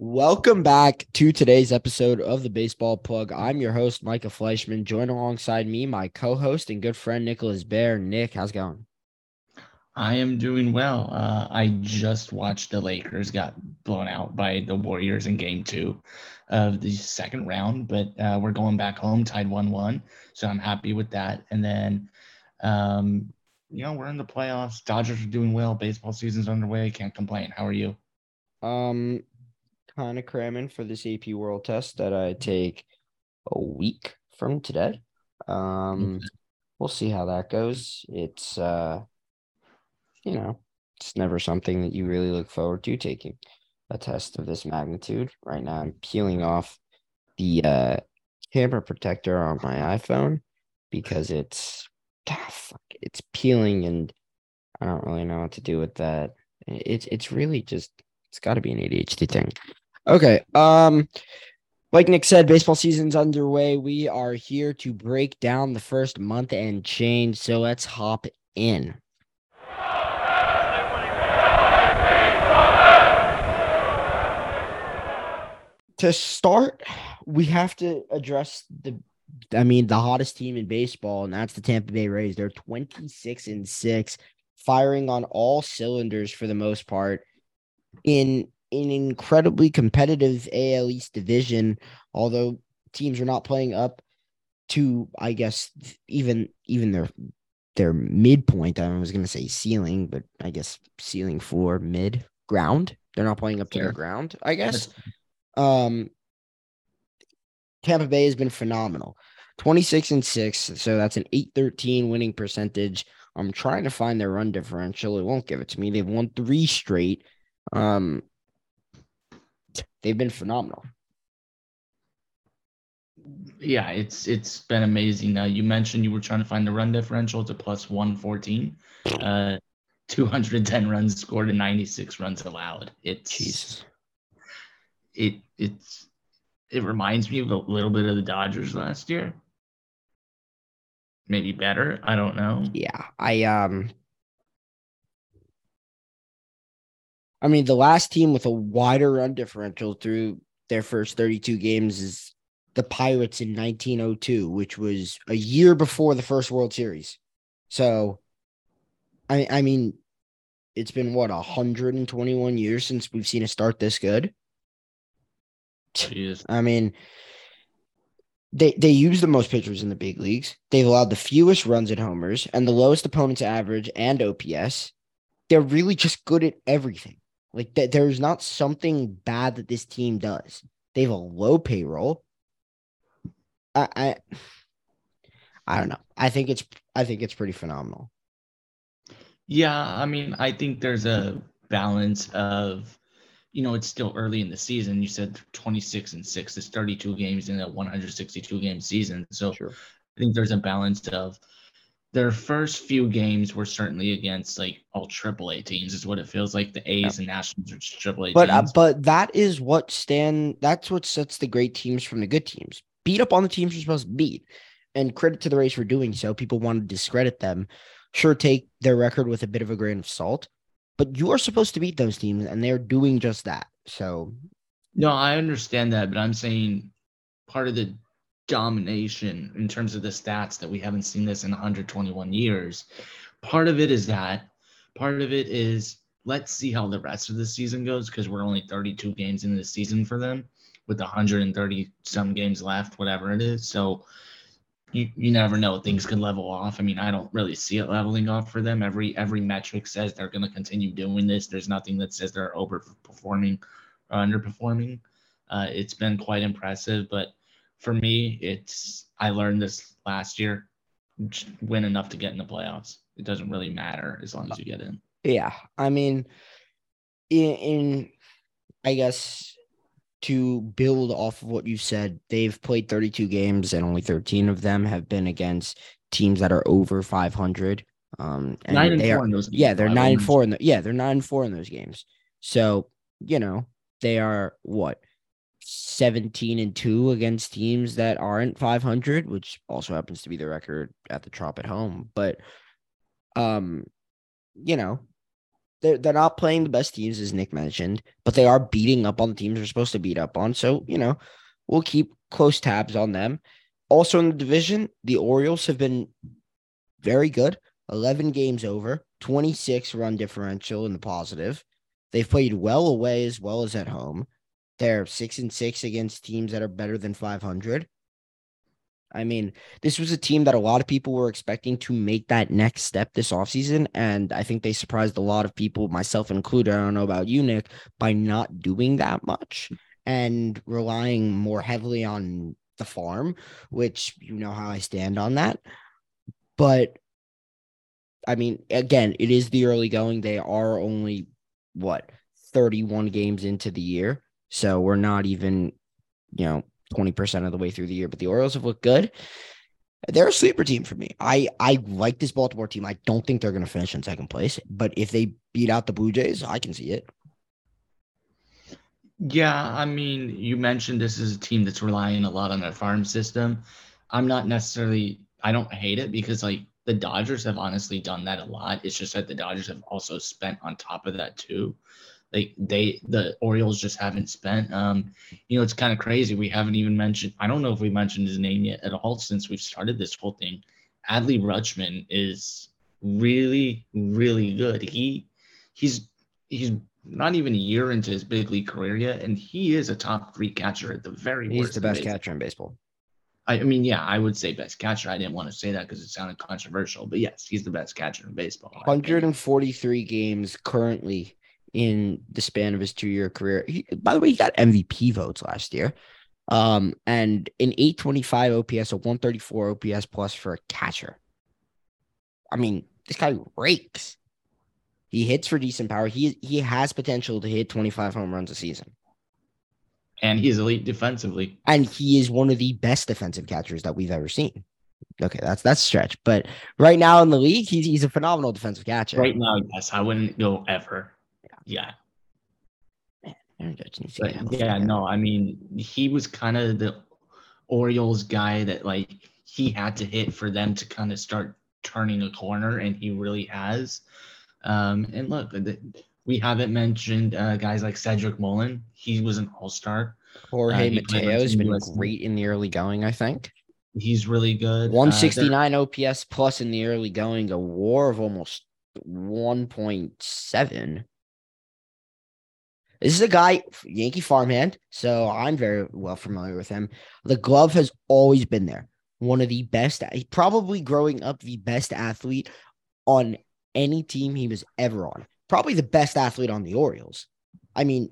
Welcome back to today's episode of the Baseball Plug. I'm your host, Micah Fleischman. Join alongside me, my co-host and good friend Nicholas Baer. Nick, how's it going? I am doing well. Uh, I just watched the Lakers got blown out by the Warriors in Game Two of the second round, but uh, we're going back home tied one-one, so I'm happy with that. And then, um, you know, we're in the playoffs. Dodgers are doing well. Baseball season's underway. Can't complain. How are you? Um, kind of cramming for this AP World Test that I take a week from today. Um, we'll see how that goes. It's uh, you know, it's never something that you really look forward to taking a test of this magnitude. Right now, I'm peeling off the uh camera protector on my iPhone because it's ah, fuck, it's peeling and I don't really know what to do with that. It's it's really just it's got to be an ADHD thing. Okay. Um, like Nick said, baseball season's underway. We are here to break down the first month and change. So let's hop in. To start, we have to address the I mean, the hottest team in baseball, and that's the Tampa Bay Rays. They're 26 and 6, firing on all cylinders for the most part. In an incredibly competitive AL East division, although teams are not playing up to, I guess, even even their their midpoint. I was going to say ceiling, but I guess ceiling for mid ground. They're not playing up to their ground. I guess. Um, Tampa Bay has been phenomenal. 26 and 6. So that's an 813 winning percentage. I'm trying to find their run differential. It won't give it to me. They've won three straight. Um, they've been phenomenal. Yeah, it's it's been amazing. Uh, you mentioned you were trying to find the run differential to plus 114. Uh, 210 runs scored and 96 runs allowed. It's Jesus. It it's it reminds me of a little bit of the Dodgers last year. Maybe better. I don't know. Yeah, I um I mean, the last team with a wider run differential through their first 32 games is the Pirates in 1902, which was a year before the first World Series. So, I I mean, it's been what 121 years since we've seen a start this good. Jeez. I mean, they they use the most pitchers in the big leagues. They've allowed the fewest runs at homers and the lowest opponent's average and OPS. They're really just good at everything. Like th- there's not something bad that this team does. They have a low payroll. I, I I don't know. I think it's I think it's pretty phenomenal. Yeah, I mean, I think there's a balance of you know, it's still early in the season. You said 26 and 6. It's 32 games in a 162 game season. So sure. I think there's a balance of their first few games were certainly against like all AAA teams, is what it feels like. The A's yeah. and Nationals are AAA but, uh, teams. Uh, but that is what Stan. That's what sets the great teams from the good teams. Beat up on the teams you're supposed to beat, and credit to the Rays for doing so. People want to discredit them. Sure, take their record with a bit of a grain of salt, but you are supposed to beat those teams, and they're doing just that. So, no, I understand that, but I'm saying part of the domination in terms of the stats that we haven't seen this in 121 years. Part of it is that. Part of it is let's see how the rest of the season goes because we're only 32 games into the season for them with 130 some games left, whatever it is. So you, you never know things can level off. I mean, I don't really see it leveling off for them. Every every metric says they're going to continue doing this. There's nothing that says they're overperforming or underperforming. Uh, it's been quite impressive, but for me, it's I learned this last year. Win enough to get in the playoffs. It doesn't really matter as long as you get in. Yeah, I mean, in, in I guess to build off of what you said, they've played 32 games and only 13 of them have been against teams that are over 500. Um, and nine and they four are, in those. Games, Yeah, they're nine and four in the yeah they're nine and four in those games. So you know they are what 17 and 2 against teams that aren't 500 which also happens to be the record at the trop at home but um you know they're they're not playing the best teams as Nick mentioned, but they are beating up on the teams they're supposed to beat up on. So you know, we'll keep close tabs on them. Also in the division, the Orioles have been very good. 11 games over, 26 run differential in the positive. They've played well away as well as at home. They're six and six against teams that are better than 500. I mean, this was a team that a lot of people were expecting to make that next step this offseason. And I think they surprised a lot of people, myself included. I don't know about you, Nick, by not doing that much and relying more heavily on the farm, which you know how I stand on that. But I mean, again, it is the early going. They are only what 31 games into the year. So we're not even, you know, 20% of the way through the year, but the Orioles have looked good. They're a sleeper team for me. I I like this Baltimore team. I don't think they're going to finish in second place, but if they beat out the Blue Jays, I can see it. Yeah, I mean, you mentioned this is a team that's relying a lot on their farm system. I'm not necessarily I don't hate it because like the Dodgers have honestly done that a lot. It's just that the Dodgers have also spent on top of that too. Like they, the Orioles just haven't spent. Um, you know, it's kind of crazy. We haven't even mentioned. I don't know if we mentioned his name yet at all since we've started this whole thing. Adley Rutschman is really, really good. He, he's, he's not even a year into his big league career yet, and he is a top three catcher at the very. He's the best catcher in baseball. I, mean, yeah, I would say best catcher. I didn't want to say that because it sounded controversial, but yes, he's the best catcher in baseball. 143 games currently in the span of his two-year career. He, by the way, he got MVP votes last year. Um, and an 825 OPS, a 134 OPS plus for a catcher. I mean, this guy rakes. He hits for decent power. He he has potential to hit 25 home runs a season. And he's elite defensively. And he is one of the best defensive catchers that we've ever seen. Okay, that's that's stretch. But right now in the league, he's he's a phenomenal defensive catcher. Right now, yes. I wouldn't go ever. Yeah. Man, but, yeah, no, I mean, he was kind of the Orioles guy that like he had to hit for them to kind of start turning a corner, and he really has. Um, and look, we haven't mentioned uh, guys like Cedric Mullin. He was an All Star. Jorge uh, Mateo has been US great in the early going. I think he's really good. Uh, 169 uh, OPS plus in the early going, a WAR of almost 1.7. This is a guy, Yankee farmhand, so I'm very well familiar with him. The glove has always been there. One of the best, probably growing up, the best athlete on any team he was ever on. Probably the best athlete on the Orioles. I mean,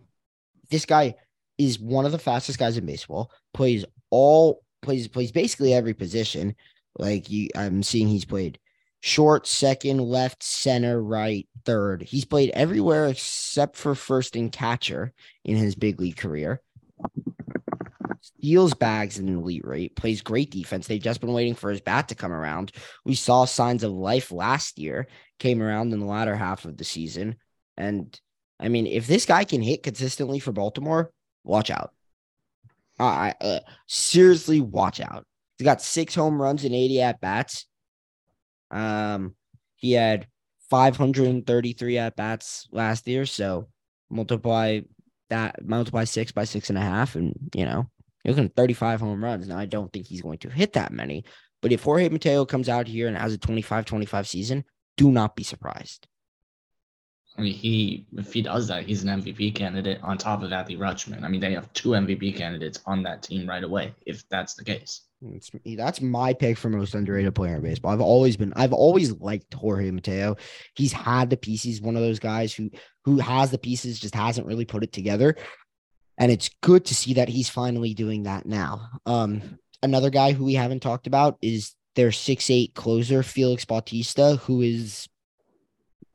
this guy is one of the fastest guys in baseball. Plays all plays plays basically every position. Like you, I'm seeing he's played short, second, left, center, right, third. He's played everywhere except for first and catcher in his big league career. Steals bags at an elite rate, plays great defense. They've just been waiting for his bat to come around. We saw signs of life last year, came around in the latter half of the season. And I mean, if this guy can hit consistently for Baltimore, watch out. I uh, seriously watch out. He's got six home runs and 80 at bats. Um, he had 533 at bats last year. So multiply that, multiply six by six and a half, and you know, you're looking at 35 home runs. Now, I don't think he's going to hit that many, but if Jorge Mateo comes out here and has a 25 25 season, do not be surprised. I mean, he if he does that, he's an MVP candidate on top of Adley Rutschman. I mean, they have two MVP candidates on that team right away if that's the case. It's, that's my pick for most underrated player in baseball. I've always been, I've always liked Jorge Mateo. He's had the pieces. One of those guys who who has the pieces, just hasn't really put it together. And it's good to see that he's finally doing that now. Um, another guy who we haven't talked about is their six eight closer, Felix Bautista, who is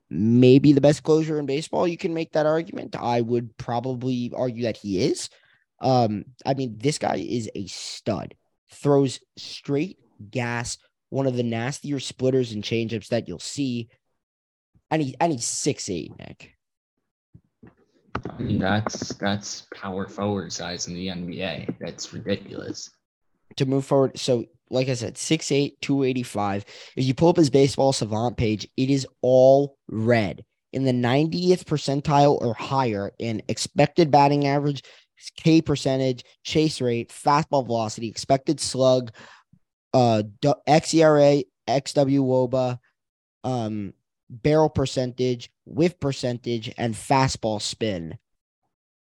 maybe the best closer in baseball. You can make that argument. I would probably argue that he is. Um, I mean, this guy is a stud throws straight gas, one of the nastier splitters and changeups that you'll see. And he and he's six eight, Nick. I mean, that's that's power forward size in the NBA. That's ridiculous. To move forward, so like I said, 6'8, 285. If you pull up his baseball savant page, it is all red. in the 90th percentile or higher in expected batting average, K percentage, chase rate, fastball velocity, expected slug, uh, xERA, XW WOBA, um, barrel percentage, whiff percentage, and fastball spin.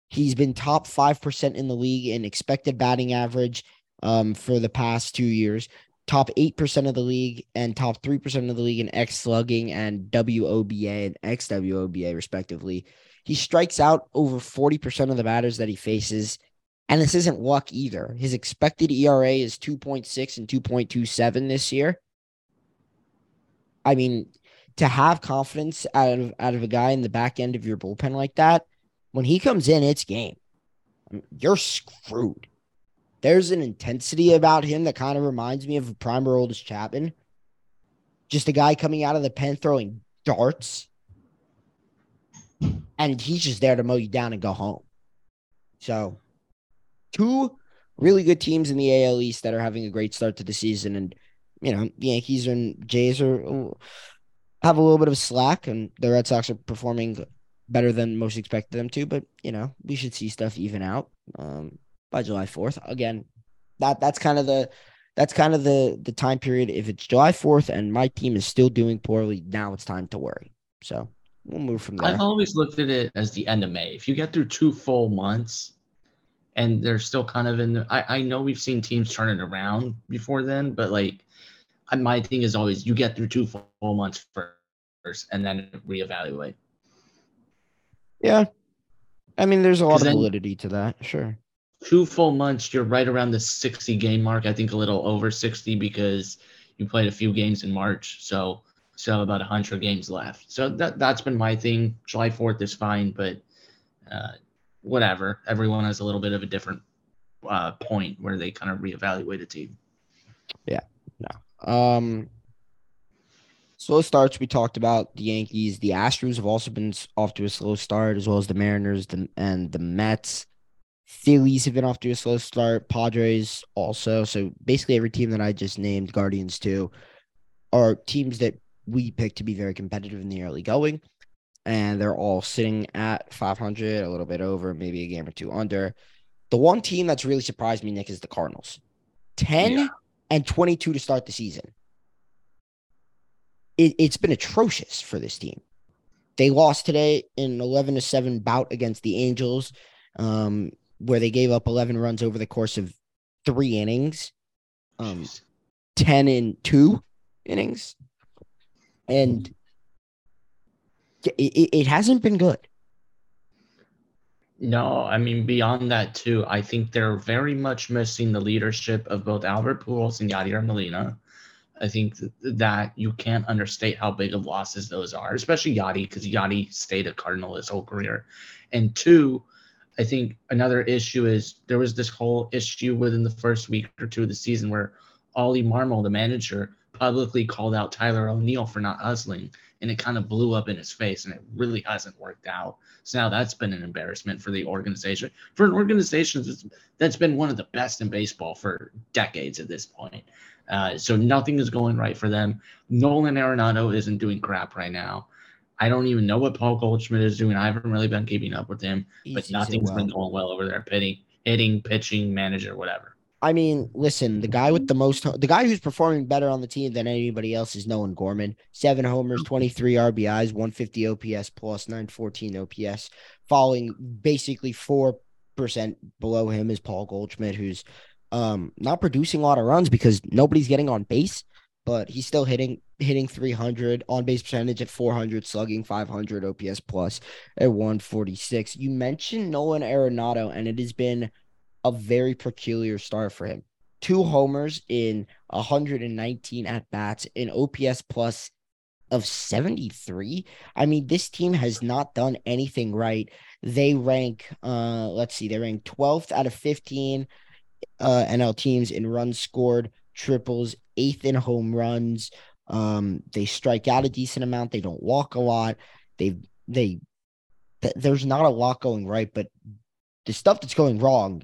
He's been top 5% in the league in expected batting average um, for the past two years, top 8% of the league, and top 3% of the league in X slugging and WOBA and XWOBA, respectively. He strikes out over 40% of the batters that he faces. And this isn't luck either. His expected ERA is 2.6 and 2.27 this year. I mean, to have confidence out of out of a guy in the back end of your bullpen like that, when he comes in, it's game. You're screwed. There's an intensity about him that kind of reminds me of a prime Aroldis Chapman. Just a guy coming out of the pen throwing darts. And he's just there to mow you down and go home. So, two really good teams in the AL East that are having a great start to the season. And, you know, Yankees and Jays are have a little bit of slack, and the Red Sox are performing better than most expected them to. But you know, we should see stuff even out um, by July Fourth. Again, that that's kind of the that's kind of the the time period. If it's July Fourth and my team is still doing poorly, now it's time to worry. So we'll move from there. I've always looked at it as the end of May. If you get through two full months and they're still kind of in the I, I know we've seen teams turn it around before then, but like my thing is always you get through two full months first and then reevaluate. Yeah. I mean, there's a lot of validity to that. Sure. Two full months, you're right around the 60 game mark. I think a little over 60 because you played a few games in March. So still about 100 games left. So that, that's been my thing. July 4th is fine, but uh, whatever. Everyone has a little bit of a different uh, point where they kind of reevaluate a team. Yeah. No. Um, slow starts we talked about the Yankees. The Astros have also been off to a slow start, as well as the Mariners the, and the Mets. Phillies have been off to a slow start. Padres also. So basically, every team that I just named, Guardians too, are teams that we picked to be very competitive in the early going. And they're all sitting at 500, a little bit over, maybe a game or two under. The one team that's really surprised me, Nick, is the Cardinals. 10 yeah. and 22 to start the season it, it's been atrocious for this team. They lost today in an 11 to 7 bout against the Angels, um, where they gave up 11 runs over the course of three innings, um, 10 in two innings. And it, it, hasn't been good. No, I mean beyond that too. I think they're very much missing the leadership of both Albert Pujols and Yadier Molina. I think that you can't understate how big of losses those are, especially Yadi, because Yadi stayed a Cardinal his whole career. And two, I think another issue is there was this whole issue within the first week or two of the season where Oli Marmol, the manager, publicly called out Tyler O'Neill for not hustling, and it kind of blew up in his face, and it really hasn't worked out. So now that's been an embarrassment for the organization, for an organization that's been one of the best in baseball for decades at this point. Uh, so nothing is going right for them. Nolan Arenado isn't doing crap right now. I don't even know what Paul Goldschmidt is doing. I haven't really been keeping up with him, but nothing's well. been going well over there. Hitting, hitting, pitching, manager, whatever. I mean, listen, the guy with the most, the guy who's performing better on the team than anybody else is Nolan Gorman. Seven homers, 23 RBIs, 150 OPS plus, 914 OPS. Falling basically 4% below him is Paul Goldschmidt, who's um, not producing a lot of runs because nobody's getting on base, but he's still hitting hitting 300 on base percentage at 400, slugging 500 OPS plus at 146. You mentioned Nolan Arenado, and it has been a very peculiar start for him. Two homers in 119 at bats, an OPS plus of 73. I mean, this team has not done anything right. They rank, uh, let's see, they rank 12th out of 15 uh, NL teams in runs scored, triples, eighth in home runs. Um, they strike out a decent amount. They don't walk a lot. They they th- there's not a lot going right, but the stuff that's going wrong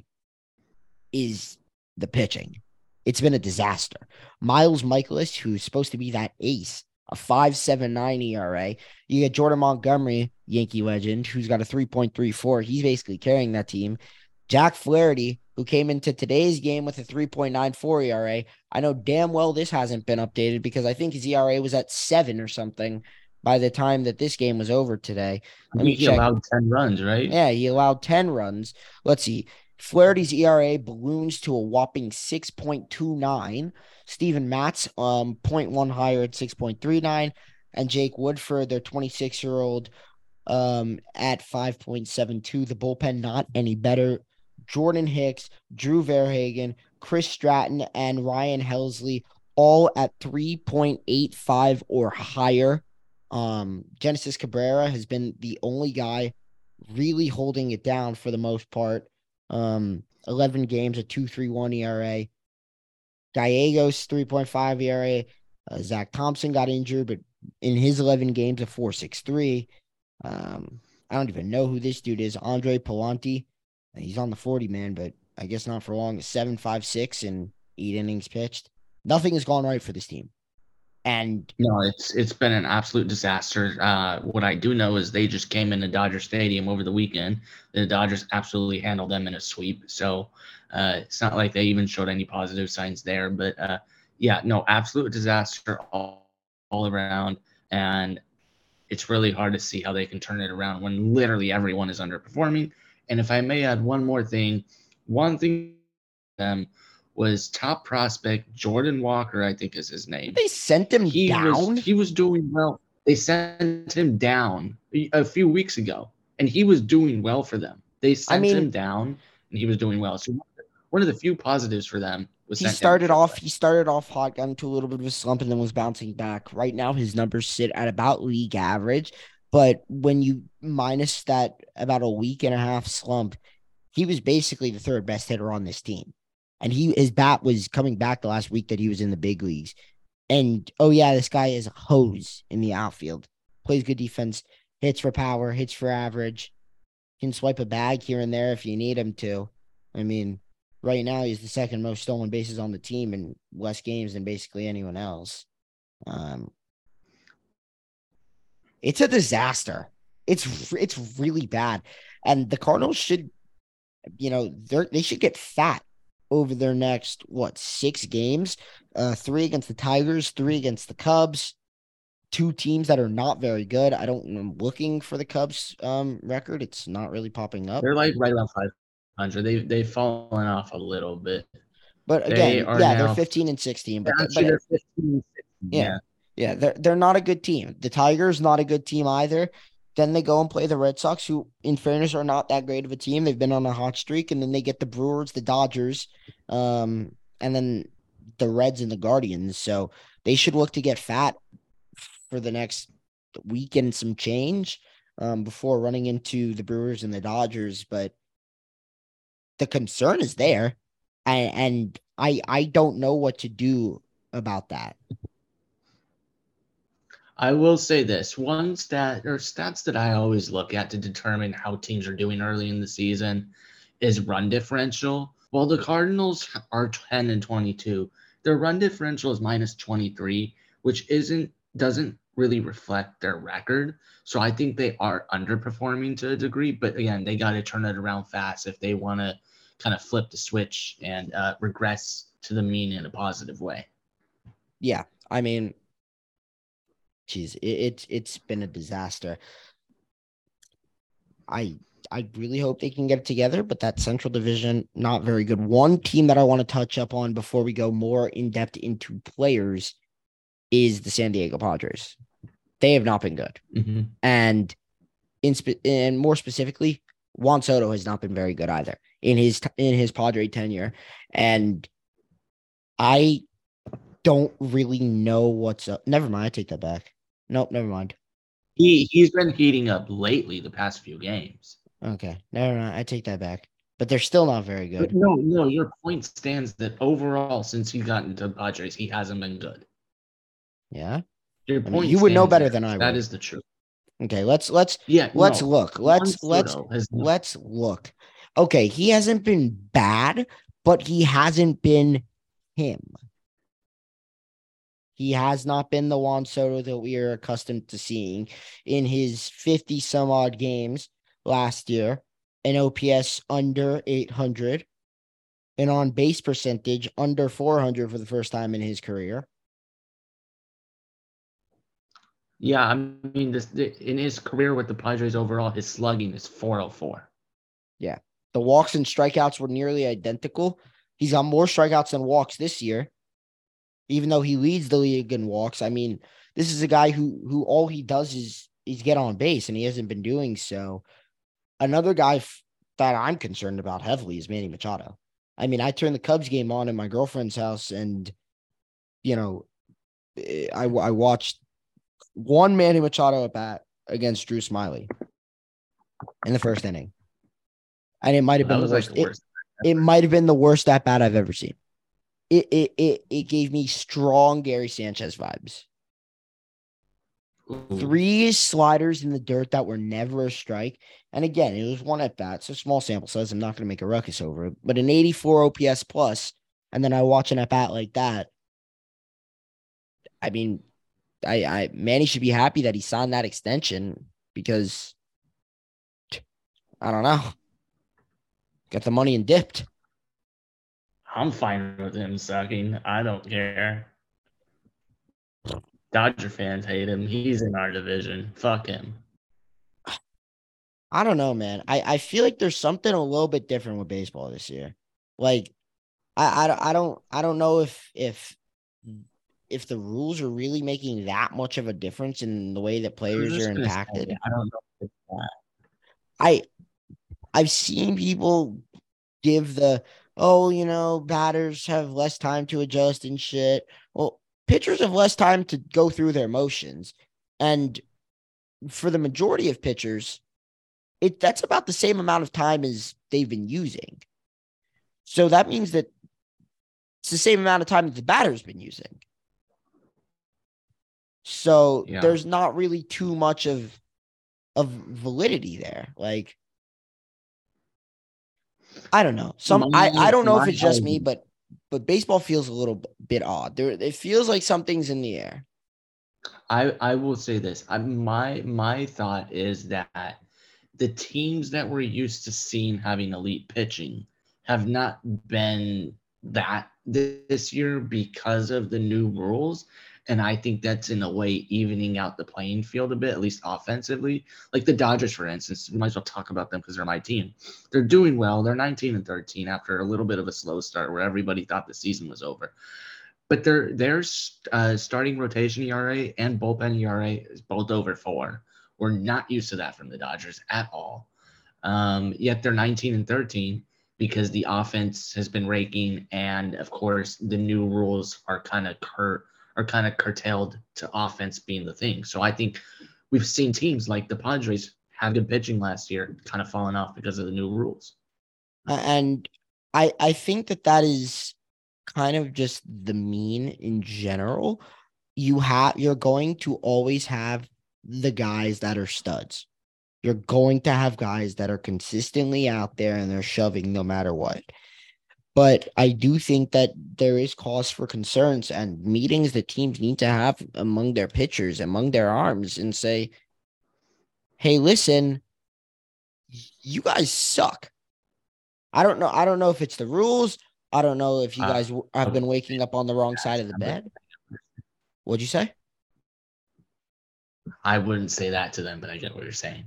is the pitching. It's been a disaster. Miles Mikolas, who's supposed to be that ace, a 5.79 ERA. You get Jordan Montgomery, Yankee legend, who's got a 3.34. He's basically carrying that team. Jack Flaherty, who came into today's game with a 3.94 ERA. I know damn well this hasn't been updated because I think his ERA was at seven or something by the time that this game was over today. Let me he allowed 10 runs, right? Yeah, he allowed 10 runs. Let's see. Flaherty's ERA balloons to a whopping 6.29. Steven Matz, um, 0.1 higher at 6.39. And Jake Woodford, their 26 year old, um, at 5.72. The bullpen not any better. Jordan Hicks, Drew Verhagen, Chris Stratton, and Ryan Helsley all at 3.85 or higher. Um, Genesis Cabrera has been the only guy really holding it down for the most part. Um, 11 games, a 2.31 ERA. Gallegos 3.5 ERA. Uh, Zach Thompson got injured, but in his 11 games, a 4.63. Um, I don't even know who this dude is. Andre Pallante. He's on the 40 man, but I guess not for long. 7.56 and eight innings pitched. Nothing has gone right for this team. And no, it's it's been an absolute disaster. Uh, what I do know is they just came into Dodger Stadium over the weekend. The Dodgers absolutely handled them in a sweep. So uh, it's not like they even showed any positive signs there. But uh, yeah, no, absolute disaster all, all around. And it's really hard to see how they can turn it around when literally everyone is underperforming. And if I may add one more thing, one thing them was top prospect Jordan Walker, I think is his name. They sent him he down. Was, he was doing well. They sent him down a few weeks ago, and he was doing well for them. They sent I mean, him down, and he was doing well. So one of the few positives for them was he started off. He started off hot, got into a little bit of a slump, and then was bouncing back. Right now, his numbers sit at about league average. But when you minus that about a week and a half slump, he was basically the third best hitter on this team and he his bat was coming back the last week that he was in the big leagues. And oh yeah, this guy is a hose in the outfield. Plays good defense, hits for power, hits for average. Can swipe a bag here and there if you need him to. I mean, right now he's the second most stolen bases on the team in less games than basically anyone else. Um, it's a disaster. It's it's really bad, and the Cardinals should, you know, they they should get fat over their next what six games? Uh three against the tigers three against the cubs two teams that are not very good. I don't i'm looking for the cubs um record. It's not really popping up. They're like right around 500 they they've fallen off a little bit. But again they yeah they're 15 and 16 but, but they're 15 16, yeah, yeah. Yeah they're they're not a good team. The tigers not a good team either then they go and play the Red Sox, who, in fairness, are not that great of a team. They've been on a hot streak, and then they get the Brewers, the Dodgers, um, and then the Reds and the Guardians. So they should look to get fat for the next week and some change um, before running into the Brewers and the Dodgers. But the concern is there, and, and I I don't know what to do about that. I will say this one stat or stats that I always look at to determine how teams are doing early in the season is run differential. While the Cardinals are 10 and 22, their run differential is minus 23, which isn't doesn't really reflect their record. So I think they are underperforming to a degree. But again, they got to turn it around fast if they want to kind of flip the switch and uh, regress to the mean in a positive way. Yeah, I mean, geez, it, it's it's been a disaster. I I really hope they can get it together, but that Central Division not very good. One team that I want to touch up on before we go more in depth into players is the San Diego Padres. They have not been good, mm-hmm. and in spe- and more specifically, Juan Soto has not been very good either in his in his Padre tenure, and I don't really know what's up. Never mind, I take that back. Nope, never mind. He he's been heating up lately the past few games. Okay, never mind. I take that back. But they're still not very good. But no, no, your point stands that overall, since he got into Padres, he hasn't been good. Yeah. Your point. I mean, you would know better there. than I would. That is the truth. Okay, let's let's yeah let's no, look. Let's let's let's look. Okay, he hasn't been bad, but he hasn't been him. He has not been the Juan Soto that we are accustomed to seeing in his 50 some odd games last year, an OPS under 800, and on base percentage under 400 for the first time in his career. Yeah, I mean, this in his career with the Padres overall, his slugging is 404. Yeah. The walks and strikeouts were nearly identical. He's got more strikeouts than walks this year, even though he leads the league in walks. I mean, this is a guy who who all he does is is get on base, and he hasn't been doing so. Another guy f- that I'm concerned about heavily is Manny Machado. I mean, I turned the Cubs game on in my girlfriend's house, and you know, eh, I I watched one Manny Machado at bat against Drew Smyly in the first inning. And it might have been the worst. Like the worst. It, it might have been the worst at bat I've ever seen. It, it it it gave me strong Gary Sanchez vibes. Ooh. Three sliders in the dirt that were never a strike. And again, it was one at bat, so small sample size. I'm not going to make a ruckus over it, but an 84 OPS plus, and then I watch an at bat like that. I mean, I, I Manny should be happy that he signed that extension because I don't know. Got the money and dipped. I'm fine with him sucking. I don't care. Dodger fans hate him. He's in our division. Fuck him. I don't know, man. I, I feel like there's something a little bit different with baseball this year. Like, I, I, I don't I don't know if if if the rules are really making that much of a difference in the way that players are impacted. Say, I don't know. I I've seen people give the oh, you know, batters have less time to adjust and shit. Well, pitchers have less time to go through their motions. And for the majority of pitchers, it that's about the same amount of time as they've been using. So that means that it's the same amount of time that the batter's been using. So yeah. there's not really too much of of validity there. Like I don't know. Some I, I don't know if it's just me, but but baseball feels a little bit odd. There it feels like something's in the air. I I will say this. I my my thought is that the teams that we're used to seeing having elite pitching have not been that this year because of the new rules and I think that's in a way evening out the playing field a bit, at least offensively. Like the Dodgers, for instance, we might as well talk about them because they're my team. They're doing well. They're 19 and 13 after a little bit of a slow start where everybody thought the season was over. But their their uh, starting rotation ERA and bullpen ERA is both over four. We're not used to that from the Dodgers at all. Um, yet they're 19 and 13 because the offense has been raking, and of course the new rules are kind of curt are kind of curtailed to offense being the thing. So I think we've seen teams like the Padres have good pitching last year, kind of falling off because of the new rules. And I I think that that is kind of just the mean in general. You have you're going to always have the guys that are studs. You're going to have guys that are consistently out there and they're shoving no matter what. But I do think that there is cause for concerns and meetings that teams need to have among their pitchers, among their arms, and say, hey, listen, you guys suck. I don't know. I don't know if it's the rules. I don't know if you uh, guys have been waking up on the wrong side of the bed. What'd you say? I wouldn't say that to them, but I get what you're saying.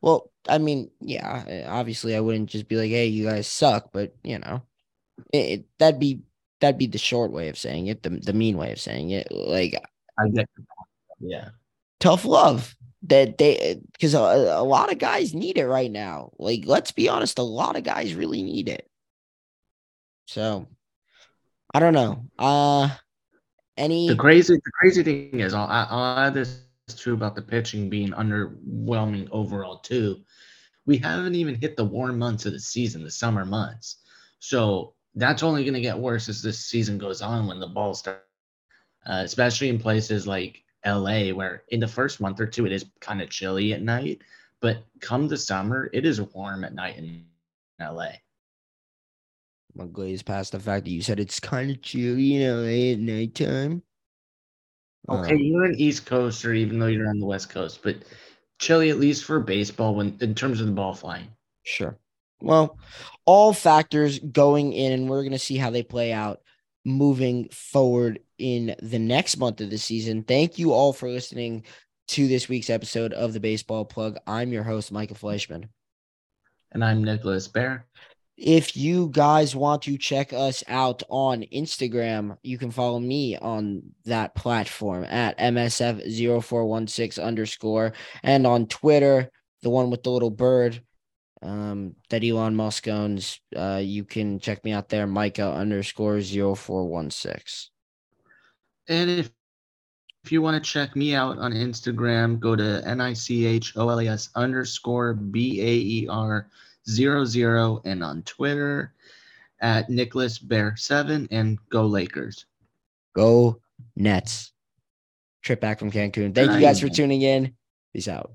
Well, I mean, yeah, obviously I wouldn't just be like, "Hey, you guys suck," but you know, it, that'd be that'd be the short way of saying it, the the mean way of saying it. Like I get, yeah, tough love that they because a, a lot of guys need it right now. Like let's be honest, a lot of guys really need it. So I don't know. Uh any the crazy the crazy thing is I'll, I'll add this too about the pitching being underwhelming overall too. We haven't even hit the warm months of the season, the summer months. So that's only going to get worse as this season goes on when the ball starts, uh, especially in places like LA, where in the first month or two it is kind of chilly at night, but come the summer, it is warm at night in LA. I'm glaze past the fact that you said it's kind of chilly in LA at nighttime. Okay, um, you're an East Coaster, even though you're on the West Coast, but chilly at least for baseball when in terms of the ball flying. Sure. Well, all factors going in, and we're going to see how they play out moving forward in the next month of the season. Thank you all for listening to this week's episode of the Baseball Plug. I'm your host, Micah Fleischman. And I'm Nicholas Baer. If you guys want to check us out on Instagram, you can follow me on that platform at MSF0416 underscore and on Twitter, the one with the little bird um, that Elon Musk owns. Uh, you can check me out there, Micah underscore 0416. And if if you want to check me out on Instagram, go to N-I-C-H-O-L-E-S underscore B-A-E-R zero zero and on Twitter at Nicholas Bear seven and go Lakers. Go Nets. Trip back from Cancun. Thank you guys for tuning in. Peace out.